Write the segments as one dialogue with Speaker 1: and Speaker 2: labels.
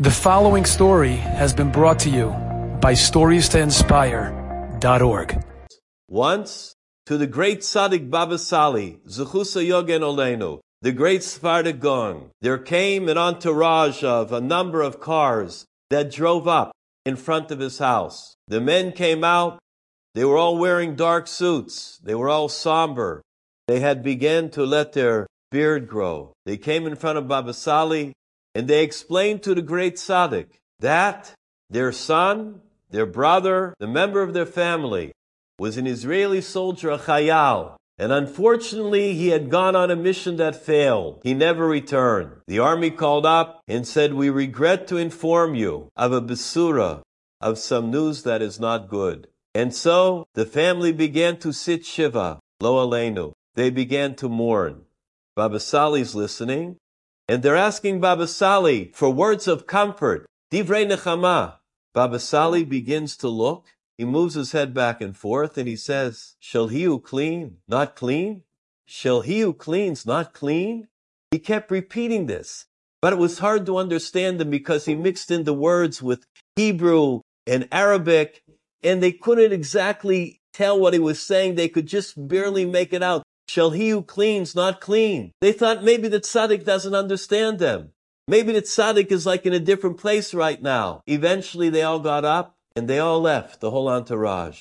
Speaker 1: The following story has been brought to you by StoriesToInspire.org.
Speaker 2: Once, to the great Tzaddik Baba Sali, Zechusa Yogen Olenu, the great Sephardic Gaon, there came an entourage of a number of cars that drove up in front of his house. The men came out. They were all wearing dark suits. They were all somber. They had begun to let their beard grow. They came in front of Baba Sali and they explained to the great tzaddik that their son, their brother, the member of their family, was an Israeli soldier, a chayal. And unfortunately, he had gone on a mission that failed. He never returned. The army called up and said, We regret to inform you of a basura, of some news that is not good. And so the family began to sit shiva, lo aleinu. They began to mourn. Baba Sali's listening, and they're asking Baba Sali for words of comfort, divrei nechama. Baba Sali begins to look. He moves his head back and forth and he says, Shall he who clean not clean? Shall he who cleans not clean? He kept repeating this, but it was hard to understand him because he mixed in the words with Hebrew and Arabic, and they couldn't exactly tell what he was saying. They could just barely make it out. Shall he who cleans not clean? They thought maybe the tzaddik doesn't understand them. Maybe the tzaddik is like in a different place right now. Eventually they all got up and they all left, the whole entourage.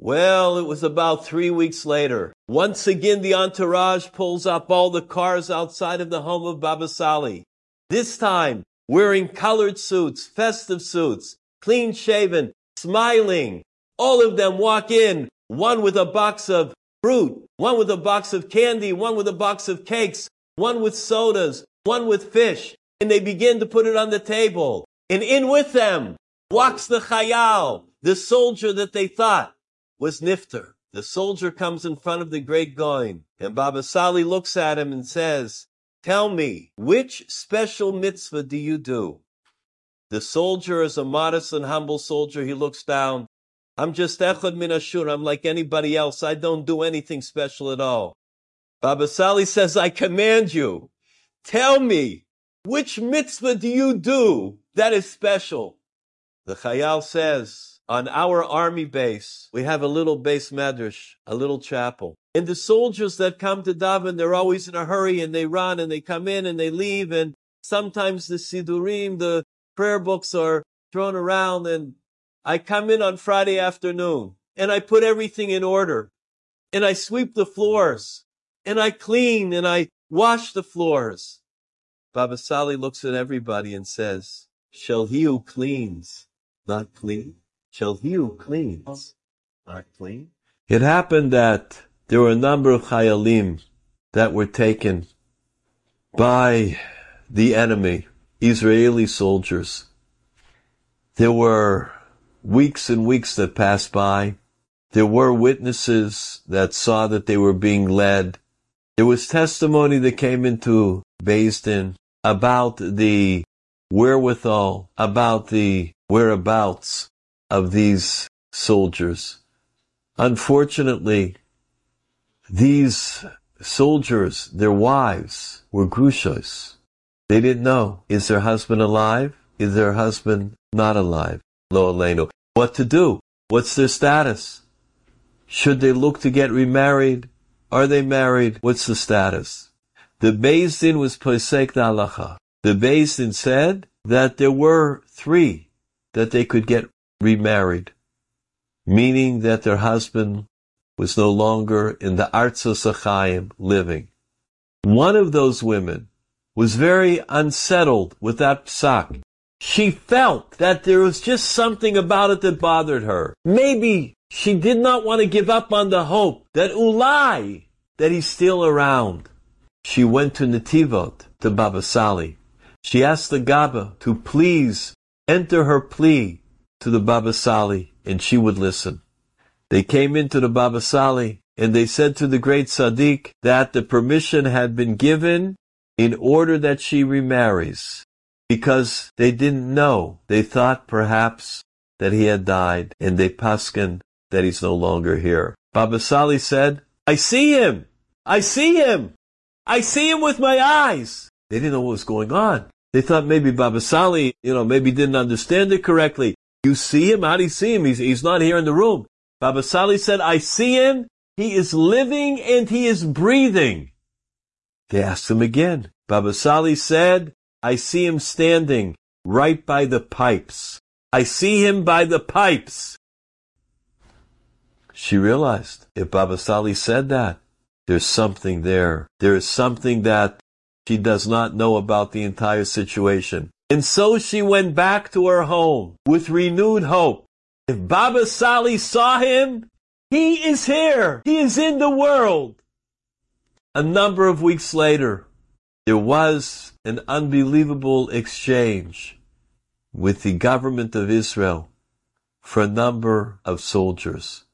Speaker 2: Well, it was about three weeks later. Once again, the entourage pulls up all the cars outside of the home of Baba Sali. This time, wearing colored suits, festive suits, clean shaven, smiling. All of them walk in, one with a box of fruit, one with a box of candy, one with a box of cakes, one with sodas, one with fish, and they begin to put it on the table. And in with them walks the chayal, the soldier that they thought was Nifter. The soldier comes in front of the great Gaon, and Baba Sali looks at him and says, Tell me, which special mitzvah do you do? The soldier is a modest and humble soldier. He looks down I'm just Echad Min. I'm like anybody else. I don't do anything special at all. Baba Sali says, I command you, tell me, which mitzvah do you do that is special? The Chayal says, on our army base, we have a little beis medrash, a little chapel. And the soldiers that come to daven, they're always in a hurry and they run and they come in and they leave. And sometimes the sidurim, the prayer books are thrown around and I come in on Friday afternoon and I put everything in order and I sweep the floors and I clean and I wash the floors. Baba Sali looks at everybody and says, shall he who cleans not clean? Shall he who cleans not clean? It happened that there were a number of chayalim that were taken by the enemy, Israeli soldiers. There were weeks and weeks that passed by. There were witnesses that saw that they were being led. There was testimony that came into Beis about the wherewithal, about the whereabouts of these soldiers. Unfortunately, these soldiers, their wives, were grushos. They didn't know, is their husband alive? Is their husband not alive? Lo aleinu what to do. What's their status? Should they look to get remarried? Are they married? What's the status? The Beis Din was Pesek Halacha. The Beis Din said that there were three that they could get remarried, meaning that their husband was no longer in the Achayim living. One of those women was very unsettled with that psak. She felt that there was just something about it that bothered her. Maybe she did not want to give up on the hope that Ulai, that he's still around. She went to Netivot, to Baba Sali. She asked the Gaba to please enter her plea to the Baba Sali, and she would listen. They came into the Baba Sali, and they said to the great tzaddik that the permission had been given in order that she remarries because they didn't know. They thought perhaps that he had died, and they paskin that he's no longer here. Baba Sali said, I see him! I see him! I see him with my eyes! They didn't know what was going on. They thought maybe Baba Sali, you know, maybe didn't understand it correctly. You see him? How do you see him? He's, he's not here in the room. Baba Sali said, I see him. He is living and he is breathing. They asked him again. Baba Sali said, I see him standing right by the pipes. I see him by the pipes. She realized if Baba Sali said that, there's something there. There is something that she does not know about the entire situation. And so she went back to her home with renewed hope. If Baba Sali saw him, he is here. He is in the world. A number of weeks later, there was an unbelievable exchange with the government of Israel for a number of soldiers.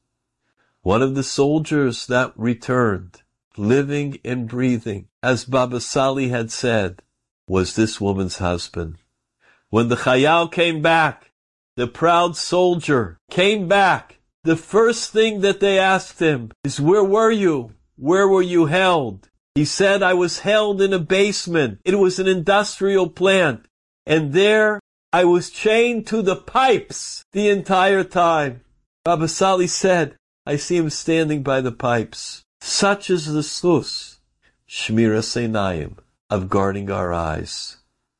Speaker 2: One of the soldiers that returned, living and breathing, as Baba Sali had said, was this woman's husband. When the Chayal came back, the proud soldier came back. The first thing that they asked him is, where were you? Where were you held? He said, I was held in a basement. It was an industrial plant. And there I was chained to the pipes the entire time. Baba Sali said, I see him standing by the pipes. Such is the slus, Shmiras Einayim, of guarding our eyes.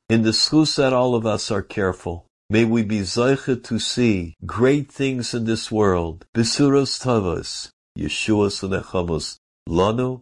Speaker 2: In the slus that all of us are careful. May we be zeicha to see great things in this world. Bisuros tavos, Yeshua's lenechamos, lanu,